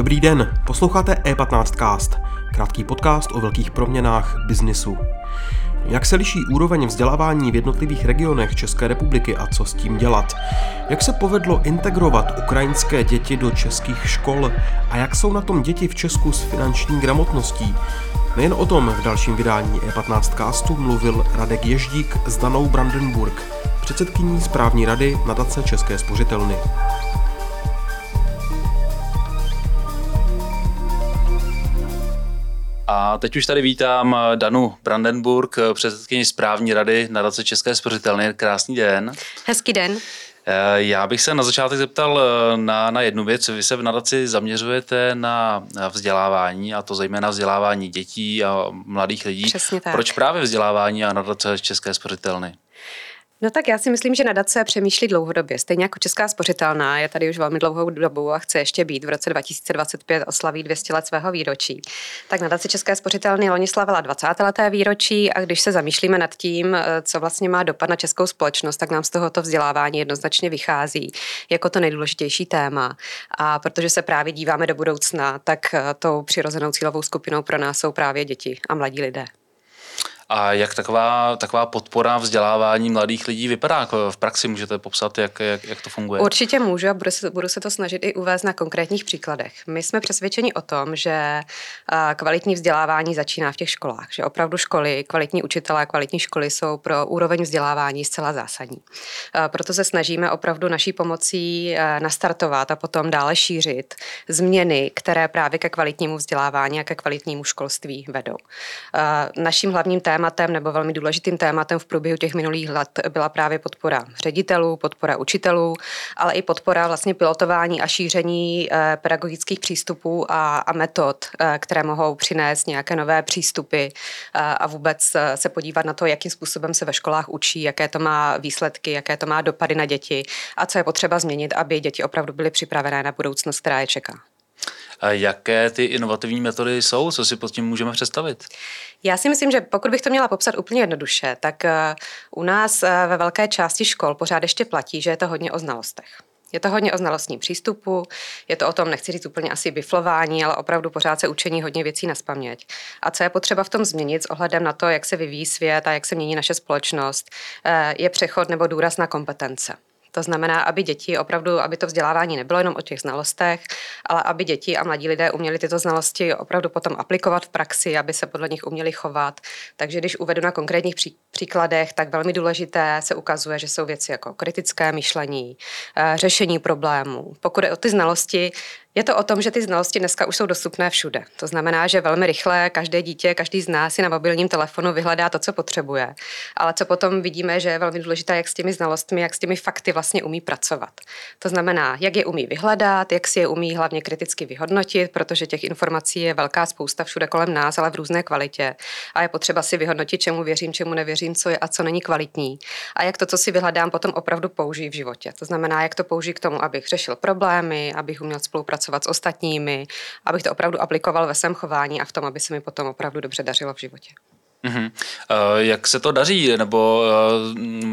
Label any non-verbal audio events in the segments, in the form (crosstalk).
Dobrý den, posloucháte E15cast, krátký podcast o velkých proměnách biznisu. Jak se liší úroveň vzdělávání v jednotlivých regionech České republiky a co s tím dělat? Jak se povedlo integrovat ukrajinské děti do českých škol a jak jsou na tom děti v Česku s finanční gramotností? Nejen o tom v dalším vydání E15 castu mluvil Radek Ježdík s Danou Brandenburg, předsedkyní správní rady nadace České spořitelny. A teď už tady vítám Danu Brandenburg, předsedkyni správní rady nadace České spořitelny. Krásný den. Hezký den. Eh, já bych se na začátek zeptal eh, na, na jednu věc. Vy se v nadaci zaměřujete na vzdělávání, a to zejména vzdělávání dětí a mladých lidí. Přesně tak. Proč právě vzdělávání a nadace České spořitelny? No tak já si myslím, že nadace přemýšlí dlouhodobě. Stejně jako Česká spořitelná je tady už velmi dlouhou dobu a chce ještě být. V roce 2025 oslaví 200 let svého výročí. Tak nadace České spořitelny loni slavila 20. leté výročí a když se zamýšlíme nad tím, eh, co vlastně má dopad na českou společnost, tak nám z tohoto vzdělávání jednoznačně vychází jako to nejdůležitější téma. A protože se právě díváme do budoucna, tak eh, tou přirozenou cílovou skupinou pro nás jsou právě děti a mladí lidé. A jak taková, taková podpora vzdělávání mladých lidí vypadá v praxi? Můžete popsat, jak, jak, jak to funguje? Určitě můžu a budu se, budu se to snažit i uvést na konkrétních příkladech. My jsme přesvědčeni o tom, že kvalitní vzdělávání začíná v těch školách, že opravdu školy, kvalitní učitelé, kvalitní školy jsou pro úroveň vzdělávání zcela zásadní. Proto se snažíme opravdu naší pomocí nastartovat a potom dále šířit změny, které právě ke kvalitnímu vzdělávání a ke kvalitnímu školství vedou. Naším hlavním tématem tématem nebo velmi důležitým tématem v průběhu těch minulých let byla právě podpora ředitelů, podpora učitelů, ale i podpora vlastně pilotování a šíření eh, pedagogických přístupů a, a metod, eh, které mohou přinést nějaké nové přístupy eh, a vůbec se podívat na to, jakým způsobem se ve školách učí, jaké to má výsledky, jaké to má dopady na děti a co je potřeba změnit, aby děti opravdu byly připravené na budoucnost, která je čeká. Jaké ty inovativní metody jsou? Co si pod tím můžeme představit? Já si myslím, že pokud bych to měla popsat úplně jednoduše, tak eh, u nás eh, ve velké části škol pořád ještě platí, že je to hodně o znalostech. Je to hodně o znalostním přístupu, je to o tom, nechci říct úplně asi biflování, ale opravdu pořád se učení hodně věcí na spaměť. A co je potřeba v tom změnit s ohledem na to, jak se vyvíjí svět a jak se mění naše společnost, eh, je přechod nebo důraz na kompetence. To znamená, aby děti opravdu, aby to vzdělávání nebylo jenom o těch znalostech, ale aby děti a mladí lidé uměli tyto znalosti opravdu potom aplikovat v praxi, aby se podle nich uměli chovat. Takže když uvedu na konkrétních pří, příkladech, tak velmi důležité se ukazuje, že jsou věci jako kritické myšlení, eh, řešení problémů. Pokud je o ty znalosti, je to o tom, že ty znalosti dneska už jsou dostupné všude. To znamená, že velmi rychle každé dítě, každý z nás si na mobilním telefonu vyhledá to, co potřebuje. Ale co potom vidíme, že je velmi důležité, jak s těmi znalostmi, jak s těmi fakty vlastně umí pracovat. To znamená, jak je umí vyhledat, jak si je umí hlavně kriticky vyhodnotit, protože těch informací je velká spousta všude kolem nás, ale v různé kvalitě. A je potřeba si vyhodnotit, čemu věřím, čemu nevěřím, co je a co není kvalitní. A jak to, co si vyhledám, potom opravdu použiji v životě. To znamená, jak to použiji k tomu, abych řešil problémy, abych uměl spolupracovat spolupracovat s ostatními, abych to opravdu aplikoval ve svém chování a v tom, aby se mi potom opravdu dobře dařilo v životě. Mm-hmm. Jak se to daří? Nebo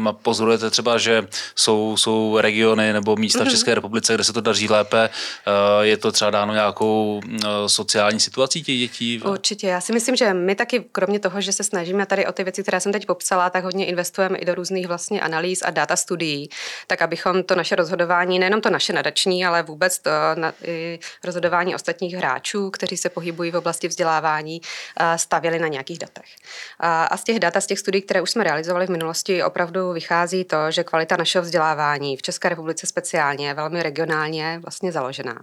uh, pozorujete třeba, že jsou, jsou regiony nebo místa mm-hmm. v mhm. České republice, kde se to daří lépe? Uh, je to třeba dáno nějakou sociální situací těch dětí? Určitě. Já si myslím, že my taky, kromě toho, že se snažíme tady o ty věci, které jsem teď popsala, tak hodně investujeme i do různých vlastně analýz a data studií, tak abychom to naše rozhodování, nejenom to naše nadační, ale vůbec to na, i rozhodování ostatních hráčů, kteří se pohybují v oblasti vzdělávání, stavěli na nějakých datech. A z těch dat a z těch studií, které už jsme realizovali v minulosti, opravdu vychází to, že kvalita našeho vzdělávání v České republice speciálně je velmi regionálně vlastně založená.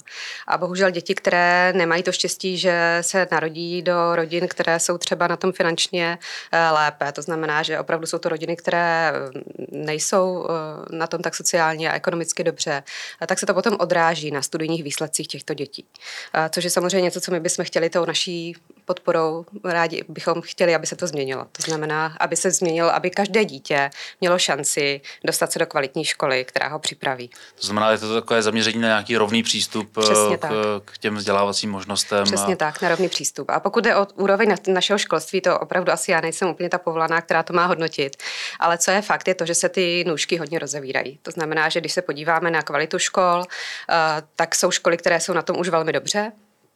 A bohužel děti, které nemají to štěstí, že se narodí do rodin, které jsou třeba na tom finančně eh, lépe, to znamená, že opravdu jsou to rodiny, které mm, nejsou eh, na tom tak sociálně a ekonomicky dobře, tak se to potom odráží na studijních výsledcích těchto dětí. Což je samozřejmě něco, co my bychom chtěli tou naší podporou rádi bychom chtěli, aby se to změnilo. To znamená, aby se změnilo, aby každé dítě mělo šanci dostat se do kvalitní školy, která ho připraví. To znamená, je to takové zaměření na nějaký rovný přístup eh, k, k těm vzdělávacím možnostem. Přesně a... tak, na rovný přístup. A pokud je o úroveň našeho školství, to opravdu asi já nejsem úplně ta povolaná, která to má hodnotit. Ale co je fakt, je to, že se ty nůžky hodně rozevírají. To znamená, že když se podíváme na kvalitu škol, eh, tak jsou školy, které jsou na tom už velmi dobře,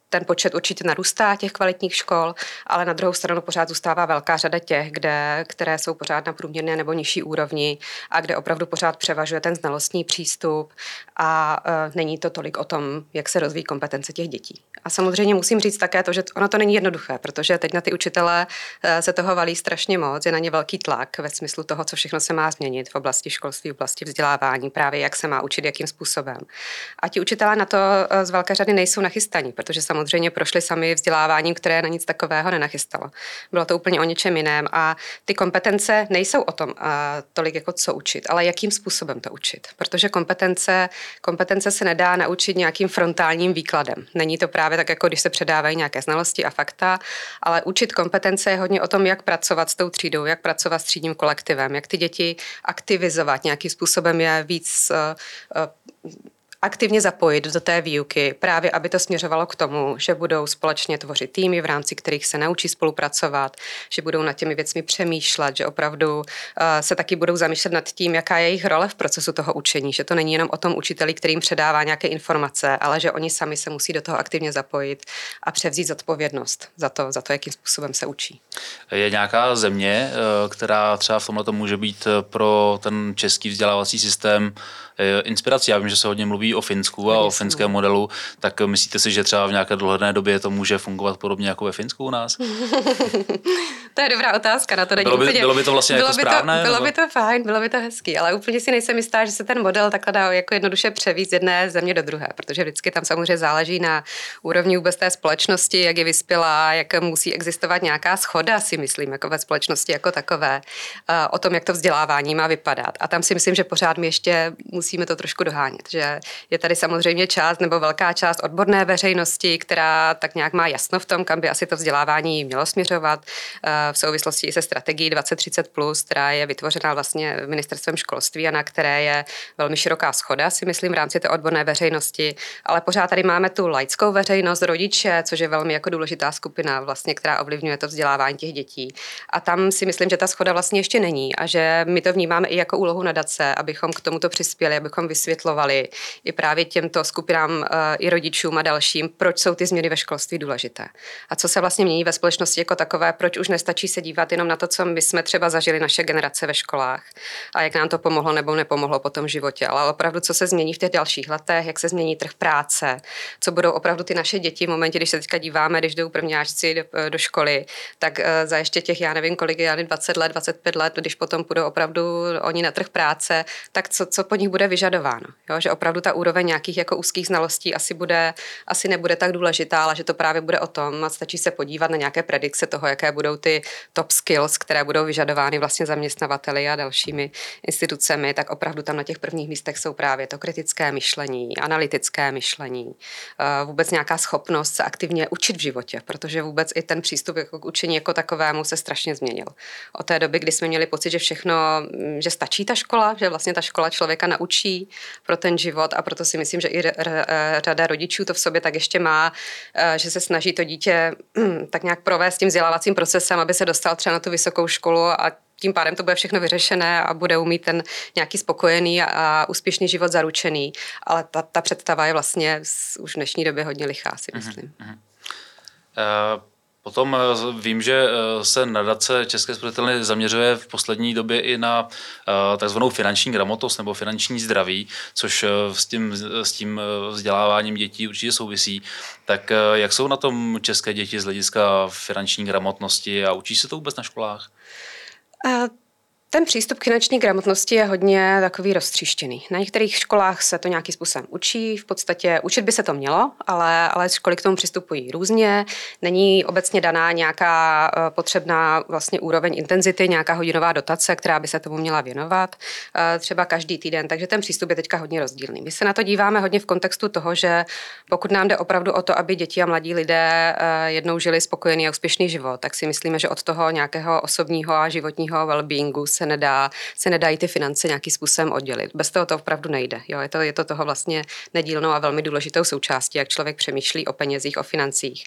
ten počet určitě narůstá těch kvalitních škol, ale na druhou stranu pořád zůstává velká řada těch, kde, které jsou pořád na průměrné nebo nižší úrovni a kde opravdu pořád převažuje ten znalostní přístup a uh, není to tolik o tom, jak se rozvíjí kompetence těch dětí. A samozřejmě musím říct také to, že ono to není jednoduché, protože teď na ty učitele uh, se toho valí strašně moc, je na ně velký tlak ve smyslu toho, co všechno se má změnit v oblasti školství, v oblasti vzdělávání, právě jak se má učit, jakým způsobem. A ti učitelé na to uh, z velké řady nejsou nachystaní, protože samozřejmě samozřejmě prošli sami vzděláváním, které na nic takového nenachystalo. Bylo to úplně o něčem jiném a ty kompetence nejsou o tom uh, tolik jako co učit, ale jakým způsobem to učit. Protože kompetence, kompetence se nedá naučit nějakým frontálním výkladem. Není to právě tak, jako když se předávají nějaké znalosti a fakta, ale učit kompetence je hodně o tom, jak pracovat s tou třídou, jak pracovat s třídním kolektivem, jak ty děti aktivizovat, nějakým způsobem je víc uh, uh, aktivně zapojit do té výuky, právě aby to směřovalo k tomu, že budou společně tvořit týmy, v rámci kterých se naučí spolupracovat, že budou nad těmi věcmi přemýšlet, že opravdu uh, se taky budou zamýšlet nad tím, jaká je jejich role v procesu toho učení, že to není jenom o tom učiteli, kterým předává nějaké informace, ale že oni sami se musí do toho aktivně zapojit a převzít zodpovědnost za to, za to jakým způsobem se učí. Je nějaká země, eh, která třeba v tomhle může být eh, pro ten český vzdělávací systém inspirací? Já vím, že se hodně mluví o Finsku a o finském modelu, tak myslíte si, že třeba v nějaké dlouhodobé době to může fungovat podobně jako ve Finsku u nás? (laughs) to je dobrá otázka, na to není bylo by, úplně, bylo by to vlastně bylo jako by správné? To, bylo by to fajn, bylo by to hezký, ale úplně si nejsem jistá, že se ten model takhle dá jako jednoduše převízt z jedné země do druhé, protože vždycky tam samozřejmě záleží na úrovni vůbec té společnosti, jak je vyspělá, jak musí existovat nějaká schoda, si myslím, jako ve společnosti jako takové, o tom, jak to vzdělávání má vypadat. A tam si myslím, že pořád my ještě musíme to trošku dohánět, že je tady samozřejmě část nebo velká část odborné veřejnosti, která tak nějak má jasno v tom, kam by asi to vzdělávání mělo směřovat eh, v souvislosti se strategií 2030, která je vytvořena vlastně ministerstvem školství a na které je velmi široká schoda, si myslím, v rámci té odborné veřejnosti. Ale pořád tady máme tu laickou veřejnost, rodiče, což je velmi jako důležitá skupina, vlastně, která ovlivňuje to vzdělávání těch dětí. A tam si myslím, že ta schoda vlastně ještě není a že my to vnímáme i jako úlohu nadace, abychom k tomuto přispěli, abychom vysvětlovali i právě těmto skupinám eh, i rodičům a dalším, proč jsou ty změny ve školství důležité. A co se vlastně mění ve společnosti jako takové, proč už nestačí se dívat jenom na to, co my jsme třeba zažili naše generace ve školách a jak nám to pomohlo nebo nepomohlo po tom životě, ale opravdu, co se změní v těch dalších letech, jak se změní trh práce, co budou opravdu ty naše děti v momentě, když se teďka díváme, když jdou prvňáčci do, do školy, tak eh, za ještě těch, já nevím, kolik je, 20 let, 25 let, když potom půjdou opravdu oni na trh práce, tak co, co po nich bude vyžadováno. Jo? Že opravdu ta úroveň nějakých jako úzkých znalostí asi, bude, asi nebude tak důležitá, ale že to právě bude o tom a stačí se podívat na nějaké predikce toho, jaké budou ty top skills, které budou vyžadovány vlastně zaměstnavateli a dalšími institucemi, tak opravdu tam na těch prvních místech jsou právě to kritické myšlení, analytické myšlení, eh, vůbec nějaká schopnost se aktivně učit v životě, protože vůbec i ten přístup jako k učení jako takovému se strašně změnil. Od té doby, kdy jsme měli pocit, že všechno, mm, že stačí ta škola, že vlastně ta škola člověka naučí pro ten život a proto si myslím, že i řada rodičů to v sobě tak ještě má, eh, že se snaží to dítě hm, tak nějak provést tím vzdělávacím procesem, aby se dostal třeba na tu vysokou školu a tím pádem to bude všechno vyřešené a bude umít ten nějaký spokojený a úspěšný život zaručený. Ale ta, ta představa je vlastně už v dnešní době hodně lichá, si mhm, myslím. Uh-huh. Uh, Potom eh, vím, že eh, se nadace České sporitelny zaměřuje v poslední době i na eh, takzvanou finanční gramotnost nebo finanční zdraví, což s tím, s tím vzděláváním dětí určitě souvisí. Tak jak jsou na tom české děti z hlediska finanční gramotnosti a učí se to vůbec na školách? Ten přístup k finanční gramotnosti je hodně takový roztříštěný. Na některých školách se to nějakým způsobem učí, v podstatě učit by se to mělo, ale, ale školy k tomu přistupují různě. Není obecně daná nějaká eh, potřebná vlastně úroveň intenzity, nějaká hodinová dotace, která by se tomu měla věnovat eh, třeba každý týden, takže ten přístup je teďka hodně rozdílný. My se na to díváme hodně v kontextu toho, že pokud nám jde opravdu o to, aby děti a mladí lidé eh, jednou žili spokojený a úspěšný život, tak si myslíme, že od toho nějakého osobního a životního well-beingu se nedá, se nedají ty finance nějakým způsobem oddělit. Bez toho to opravdu nejde. Jo? Je, to, je to toho vlastně nedílnou a velmi důležitou součástí, jak člověk přemýšlí o penězích, o financích.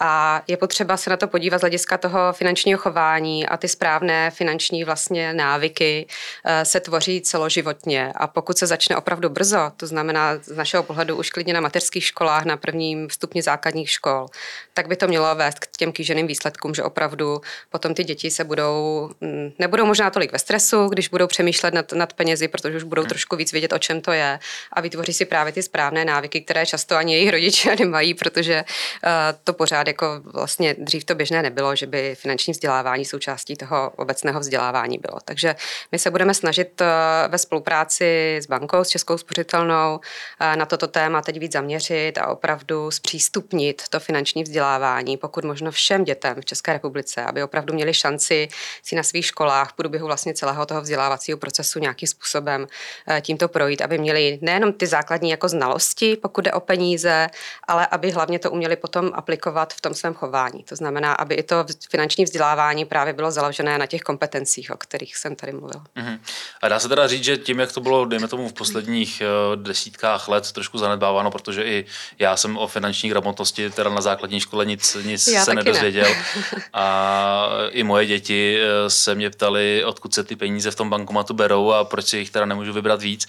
A je potřeba se na to podívat z hlediska toho finančního chování a ty správné finanční vlastně návyky eh, se tvoří celoživotně. A pokud se začne opravdu brzo, to znamená z našeho pohledu už klidně na mateřských školách, na prvním stupni základních škol, tak by to mělo vést k těm kýženým výsledkům, že opravdu potom ty děti se budou, mm, nebudou možná tolik ve stresu, když budou přemýšlet nad, nad penězi, protože už budou hmm. trošku víc vědět, o čem to je a vytvoří si právě ty správné návyky, které často ani jejich rodiče (laughs) nemají, protože uh, to pořád jako vlastně dřív to běžné nebylo, že by finanční vzdělávání součástí toho obecného vzdělávání bylo. Takže my se budeme snažit uh, ve spolupráci s bankou, s Českou spořitelnou uh, na toto téma teď víc zaměřit a opravdu zpřístupnit to finanční vzdělávání, pokud možno všem dětem v České republice, aby opravdu měli šanci si na svých školách v průběhu vlastně celého toho vzdělávacího procesu nějakým způsobem eh, tímto projít, aby měli nejenom ty základní jako znalosti, pokud jde o peníze, ale aby hlavně to uměli potom aplikovat v tom svém chování. To znamená, aby i to finanční vzdělávání právě bylo založené na těch kompetencích, o kterých jsem tady mluvila. Uh-huh. A dá se teda říct, že tím, jak to bylo, dejme tomu, v posledních uh, desítkách let trošku zanedbáváno, protože i já jsem o finanční gramotnosti teda na základní škole nic, nic se nedozvěděl. Ne. (laughs) A i moje děti eh, se mě ptali, odkud se ty peníze v tom bankomatu berou a proč si jich teda nemůžu vybrat víc.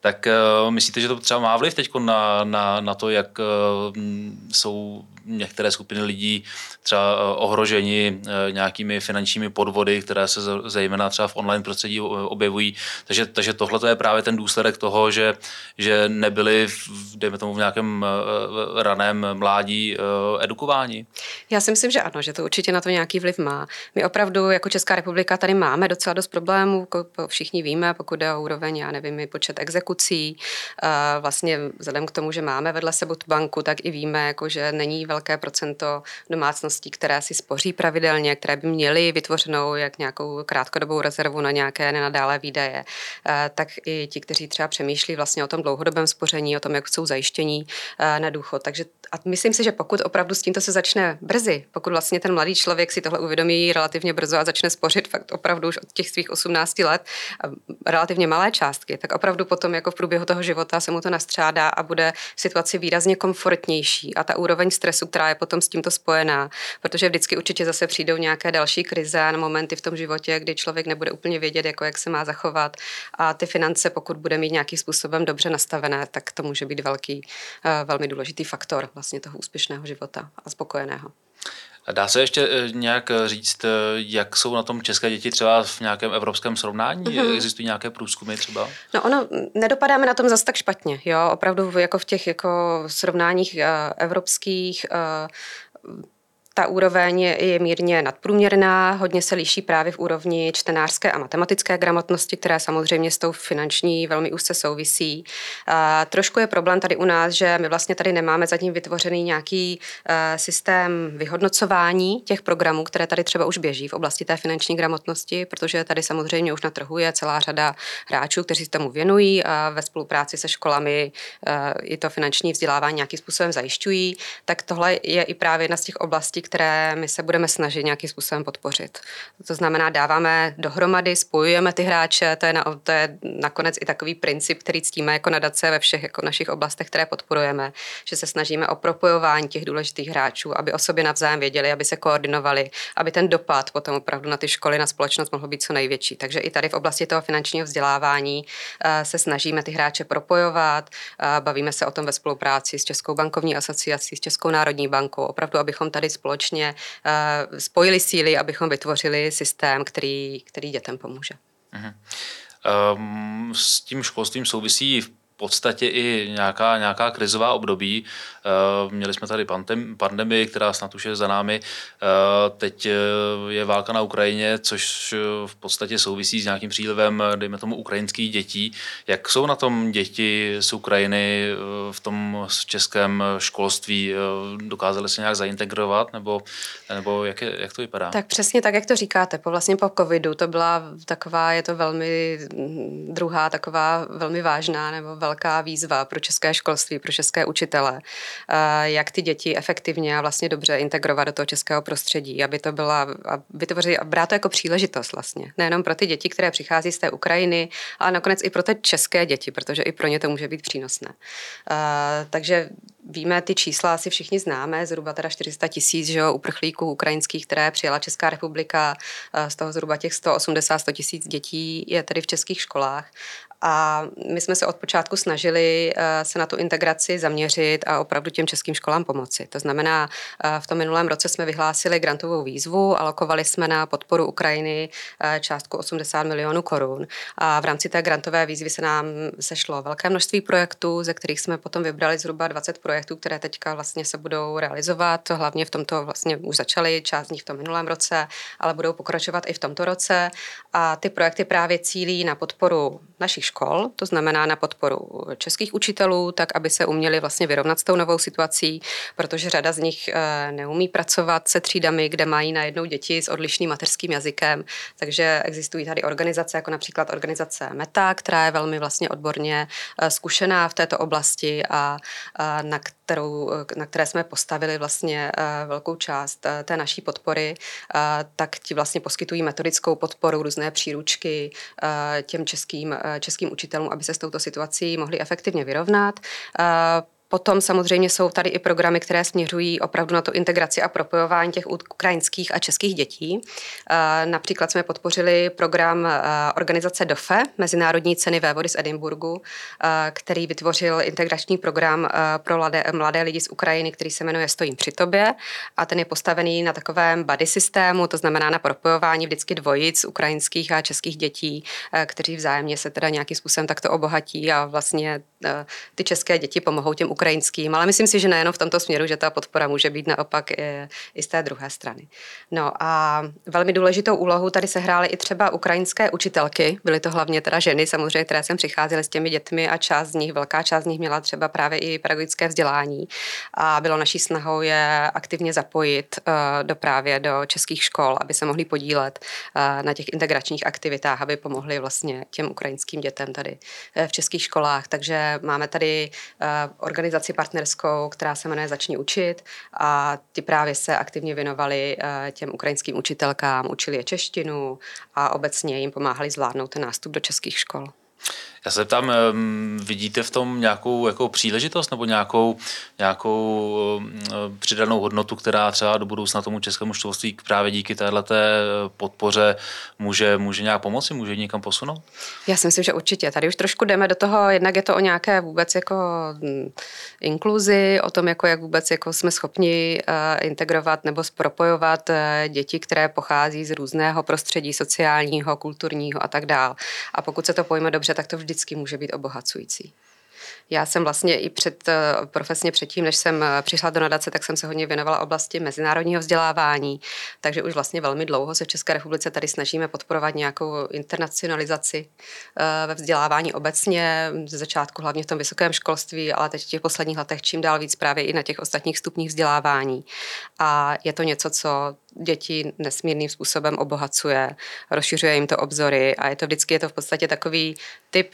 Tak uh, myslíte, že to třeba má vliv teď na, na, na to, jak uh, jsou některé skupiny lidí třeba eh, ohroženi eh, nějakými finančními podvody, které se zejména třeba v online prostředí objevují. Takže, takže tohle je právě ten důsledek toho, že, že nebyli, v, dejme tomu, v nějakém eh, raném mládí edukováni. Já si myslím, že ano, že to určitě na to nějaký vliv má. My opravdu jako Česká republika tady máme docela dost problémů, všichni víme, pokud jde o úroveň, já nevím, počet exekucí. Vlastně vzhledem k tomu, že máme vedle sebe tu banku, tak i víme, jako, že není velké procento domácností, které si spoří pravidelně, které by měly vytvořenou jak nějakou krátkodobou rezervu na nějaké nenadále výdaje, eh, tak i ti, kteří třeba přemýšlí vlastně o tom dlouhodobém spoření, o tom, jak jsou zajištění eh, na důchod. Takže a myslím si, že pokud opravdu s tímto se začne brzy, pokud vlastně ten mladý člověk si tohle uvědomí relativně brzo a začne spořit fakt opravdu už od těch svých 18 let relativně malé částky, tak opravdu potom jako v průběhu toho života se mu to nastřádá a bude v situaci výrazně komfortnější a ta úroveň stresu, která je potom s tímto spojená, protože vždycky určitě zase přijdou nějaké další krize a momenty v tom životě, kdy člověk nebude úplně vědět, jako jak se má zachovat a ty finance, pokud bude mít nějakým způsobem dobře nastavené, tak to může být velký, eh, velmi důležitý faktor vlastně toho úspěšného života a spokojeného. Dá se ještě eh, nějak eh, říct, jak jsou na tom české děti třeba v nějakém evropském srovnání? Mm-hmm. Existují nějaké průzkumy třeba? No ono, nedopadáme na tom zase tak špatně, jo, opravdu jako v těch jako srovnáních evropských ta úroveň je mírně nadprůměrná, hodně se liší právě v úrovni čtenářské a matematické gramotnosti, které samozřejmě s tou finanční velmi úzce souvisí. A trošku je problém tady u nás, že my vlastně tady nemáme zatím vytvořený nějaký e, systém vyhodnocování těch programů, které tady třeba už běží v oblasti té finanční gramotnosti, protože tady samozřejmě už na trhu je celá řada hráčů, kteří se tomu věnují a ve spolupráci se školami e, i to finanční vzdělávání nějakým způsobem zajišťují. Tak tohle je i právě jedna z těch oblastí, které my se budeme snažit nějakým způsobem podpořit. To znamená, dáváme dohromady, spojujeme ty hráče, to je, na, to je nakonec i takový princip, který ctíme jako nadace ve všech jako našich oblastech, které podporujeme, že se snažíme o propojování těch důležitých hráčů, aby o sobě navzájem věděli, aby se koordinovali, aby ten dopad potom opravdu na ty školy, na společnost mohl být co největší. Takže i tady v oblasti toho finančního vzdělávání eh, se snažíme ty hráče propojovat, eh, bavíme se o tom ve spolupráci s Českou bankovní asociací, s Českou národní bankou, opravdu, abychom tady společně společně uh, spojili síly, abychom vytvořili systém, který, který dětem pomůže. Uh-huh. Um, s tím školstvím souvisí v podstatě i nějaká, nějaká krizová období. Eh, měli jsme tady pandemii, která snad už je za námi. Eh, teď eh, je válka na Ukrajině, což v podstatě souvisí s nějakým přílivem, dejme tomu, ukrajinských dětí. Jak jsou na tom děti z Ukrajiny v tom českém školství? Dokázali se nějak zaintegrovat nebo, nebo jak, je, jak to vypadá? Tak přesně tak, jak to říkáte. Po vlastně po covidu to byla taková, je to velmi druhá taková velmi vážná nebo velmi velká výzva pro české školství, pro české učitele, jak ty děti efektivně a vlastně dobře integrovat do toho českého prostředí, aby to byla, vytvořit, brát to jako příležitost vlastně. Nejenom pro ty děti, které přichází z té Ukrajiny, ale nakonec i pro ty české děti, protože i pro ně to může být přínosné. Takže Víme, ty čísla asi všichni známe, zhruba teda 400 tisíc uprchlíků ukrajinských, které přijala Česká republika, z toho zhruba těch 180-100 tisíc dětí je tedy v českých školách. A my jsme se od počátku snažili eh, se na tu integraci zaměřit a opravdu těm českým školám pomoci. To znamená, eh, v tom minulém roce jsme vyhlásili grantovou výzvu, alokovali jsme na podporu Ukrajiny eh, částku 80 milionů korun. A v rámci té grantové výzvy se nám sešlo velké množství projektů, ze kterých jsme potom vybrali zhruba 20 projektů, které teďka vlastně se budou realizovat. Hlavně v tomto vlastně už začaly, část z nich v tom minulém roce, ale budou pokračovat i v tomto roce. A ty projekty právě cílí na podporu našich škol, to znamená na podporu českých učitelů, tak aby se uměli vlastně vyrovnat s tou novou situací, protože řada z nich eh, neumí pracovat se třídami, kde mají najednou děti s odlišným mateřským jazykem, takže existují tady organizace, jako například organizace META, která je velmi vlastně odborně eh, zkušená v této oblasti a na kterou, na které jsme postavili vlastně eh, velkou část té naší podpory, tak ti vlastně poskytují metodickou podporu, různé příručky těm českým, českým českým učitelům, aby se s touto situací mohli efektivně vyrovnat. Potom samozřejmě jsou tady i programy, které směřují opravdu na tu integraci a propojování těch ukrajinských a českých dětí. Například jsme podpořili program organizace DOFE, Mezinárodní ceny vévody z Edinburgu, který vytvořil integrační program pro mladé, mladé lidi z Ukrajiny, který se jmenuje Stojím při tobě a ten je postavený na takovém buddy systému, to znamená na propojování vždycky dvojic ukrajinských a českých dětí, kteří vzájemně se teda nějakým způsobem takto obohatí a vlastně ty české děti pomohou těm ukrajinským, ale myslím si, že nejenom v tomto směru, že ta podpora může být naopak i, i z té druhé strany. No a velmi důležitou úlohu tady se hrály i třeba ukrajinské učitelky, byly to hlavně teda ženy samozřejmě, které sem přicházely s těmi dětmi a část z nich, velká část z nich měla třeba právě i pedagogické vzdělání a bylo naší snahou je aktivně zapojit uh, do právě do českých škol, aby se mohli podílet uh, na těch integračních aktivitách, aby pomohli vlastně těm ukrajinským dětem tady uh, v českých školách. Takže máme tady organizace organizaci partnerskou, která se jmenuje Začni učit a ty právě se aktivně věnovali eh, těm ukrajinským učitelkám, učili je češtinu a obecně jim pomáhali zvládnout ten nástup do českých škol. Já se ptám, vidíte v tom nějakou jako příležitost nebo nějakou, nějakou přidanou hodnotu, která třeba do budoucna tomu českému školství právě díky této podpoře může, může nějak pomoci, může někam posunout? Já si myslím, že určitě. Tady už trošku jdeme do toho, jednak je to o nějaké vůbec jako hm, inkluzi, o tom, jako jak vůbec jako jsme schopni eh, integrovat nebo spropojovat eh, děti, které pochází z různého prostředí sociálního, kulturního a tak dál. A pokud se to pojme dobře, tak to vždy vždycky může být obohacující. Já jsem vlastně i před, eh, profesně předtím, než jsem eh, přišla do nadace, tak jsem se hodně věnovala oblasti mezinárodního vzdělávání, takže už vlastně velmi dlouho se v České republice tady snažíme podporovat nějakou internacionalizaci eh, ve vzdělávání obecně, ze začátku hlavně v tom vysokém školství, ale teď v těch posledních letech čím dál víc právě i na těch ostatních stupních vzdělávání. A je to něco, co děti nesmírným způsobem obohacuje, rozšiřuje jim to obzory a je to vždycky je to v podstatě takový typ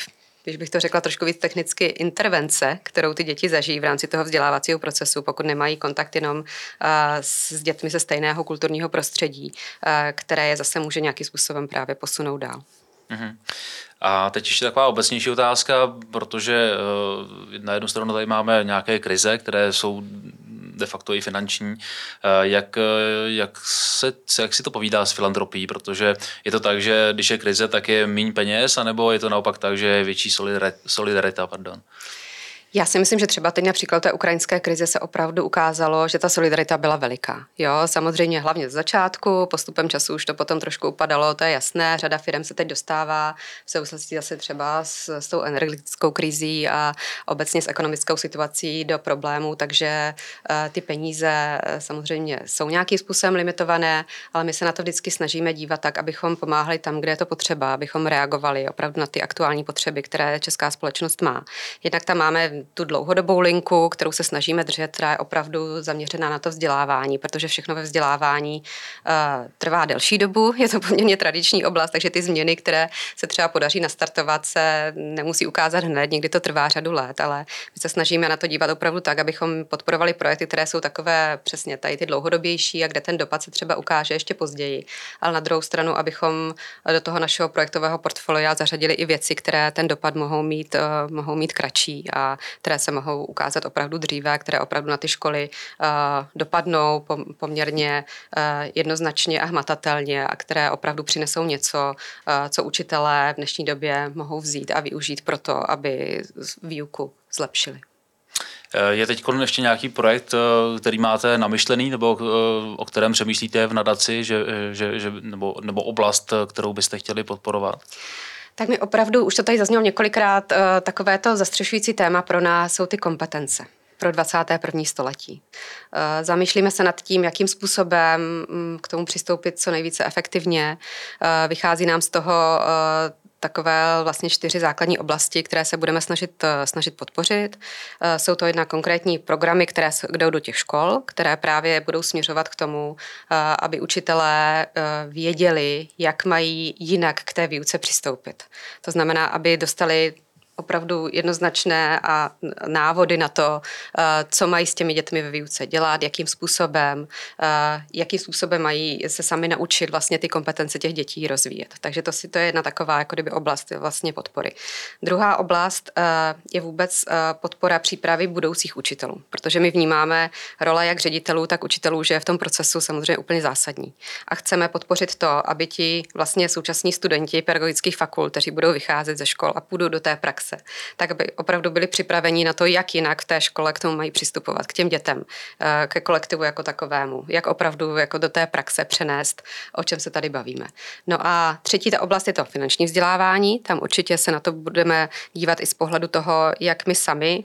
když bych to řekla trošku víc technicky, intervence, kterou ty děti zažijí v rámci toho vzdělávacího procesu, pokud nemají kontakt jenom s dětmi ze stejného kulturního prostředí, které je zase může nějakým způsobem právě posunout dál. Mm-hmm. A teď ještě taková obecnější otázka, protože e, na jednu stranu tady máme nějaké krize, které jsou de facto i finanční. Eh, jak, eh, jak, se, jak si to povídá s filantropií, protože je to tak, že když je krize, tak je méně peněz, anebo je to naopak tak, že je větší solidarita, solidarita pardon. Já si myslím, že třeba teď například té ukrajinské krize se opravdu ukázalo, že ta solidarita byla veliká. Jo, samozřejmě hlavně z začátku, postupem času už to potom trošku upadalo, to je jasné. Řada firm se teď dostává v souvislosti zase třeba s, s tou energetickou krizí a obecně s ekonomickou situací do problémů, takže uh, ty peníze uh, samozřejmě jsou nějakým způsobem limitované, ale my se na to vždycky snažíme dívat tak, abychom pomáhali tam, kde je to potřeba, abychom reagovali opravdu na ty aktuální potřeby, které česká společnost má. Jednak tam máme tu dlouhodobou linku, kterou se snažíme držet, která je opravdu zaměřená na to vzdělávání, protože všechno ve vzdělávání uh, trvá delší dobu, (laughs) je to poměrně tradiční oblast, takže ty změny, které se třeba podaří nastartovat, se nemusí ukázat hned, někdy to trvá řadu let, ale my se snažíme na to dívat opravdu tak, abychom podporovali projekty, které jsou takové přesně tady ty dlouhodobější a kde ten dopad se třeba ukáže ještě později. Ale na druhou stranu, abychom do toho našeho projektového portfolia zařadili i věci, které ten dopad mohou mít, uh, mohou mít kratší. A které se mohou ukázat opravdu dříve, které opravdu na ty školy uh, dopadnou poměrně uh, jednoznačně a hmatatelně a které opravdu přinesou něco, uh, co učitelé v dnešní době mohou vzít a využít pro to, aby výuku zlepšili. Je teď ještě nějaký projekt, který máte namyšlený, nebo o kterém přemýšlíte v nadaci, že, že, že, nebo, nebo oblast, kterou byste chtěli podporovat? Tak mi opravdu, už to tady zaznělo několikrát, eh, takovéto zastřešující téma pro nás jsou ty kompetence pro 21. století. Eh, zamýšlíme se nad tím, jakým způsobem mm, k tomu přistoupit co nejvíce efektivně. Eh, vychází nám z toho takové vlastně čtyři základní oblasti, které se budeme snažit, eh, snažit podpořit. Eh, jsou to jedna konkrétní programy, které jdou do těch škol, které právě budou směřovat k tomu, eh, aby učitelé věděli, jak mají jinak k té výuce přistoupit. To znamená, aby dostali opravdu jednoznačné a návody na to, eh, co mají s těmi dětmi ve výuce dělat, jakým způsobem, eh, jakým způsobem mají se sami naučit vlastně ty kompetence těch dětí rozvíjet. Takže to, si, to je jedna taková jako kdyby oblast vlastně podpory. Druhá oblast eh, je vůbec podpora přípravy budoucích učitelů, protože my vnímáme role jak ředitelů, tak učitelů, že je v tom procesu samozřejmě úplně zásadní. A chceme podpořit to, aby ti vlastně současní studenti pedagogických fakult, kteří budou vycházet ze škol a půjdou do té praxe, praxe, tak aby opravdu byli připraveni na to, jak jinak v té škole k tomu mají přistupovat, k těm dětem, eh, ke kolektivu jako takovému, jak opravdu jako do té praxe přenést, o čem se tady bavíme. No a třetí ta oblast je to finanční vzdělávání, tam určitě se na to budeme dívat i z pohledu toho, jak my sami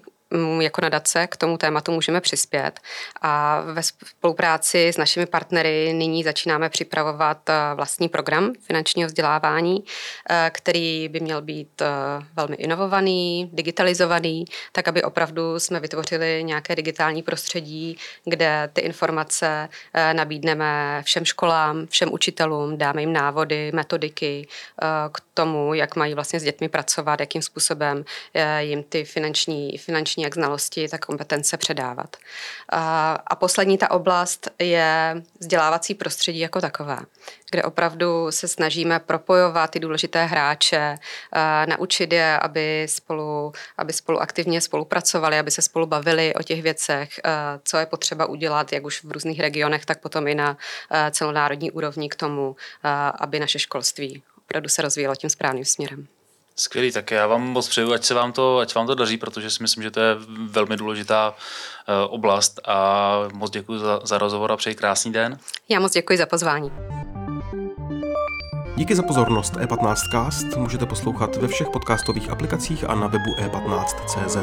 jako nadace k tomu tématu můžeme přispět. A ve spolupráci s našimi partnery nyní začínáme připravovat eh, vlastní program finančního vzdělávání, eh, který by měl být eh, velmi inovovaný, digitalizovaný, tak aby opravdu jsme vytvořili nějaké digitální prostředí, kde ty informace nabídneme všem školám, všem učitelům, dáme jim návody, metodiky k tomu, jak mají vlastně s dětmi pracovat, jakým způsobem jim ty finanční, finanční jak znalosti, tak kompetence předávat. A poslední ta oblast je vzdělávací prostředí jako takové, kde opravdu se snažíme propojovat ty důležité hráče, naučit je, aby spolu, aby spolu aktivně spolupracovali, aby se spolu bavili o těch věcech, co je potřeba udělat, jak už v různých regionech, tak potom i na celonárodní úrovni k tomu, aby naše školství opravdu se rozvíjelo tím správným směrem. Skvělý, tak já vám moc přeju, ať se vám to, ať vám to daří, protože si myslím, že to je velmi důležitá uh, oblast a moc děkuji za, za rozhovor a přeji krásný den. Já moc děkuji za pozvání. Díky za pozornost E15cast můžete poslouchat ve všech podcastových aplikacích a na webu e15.cz.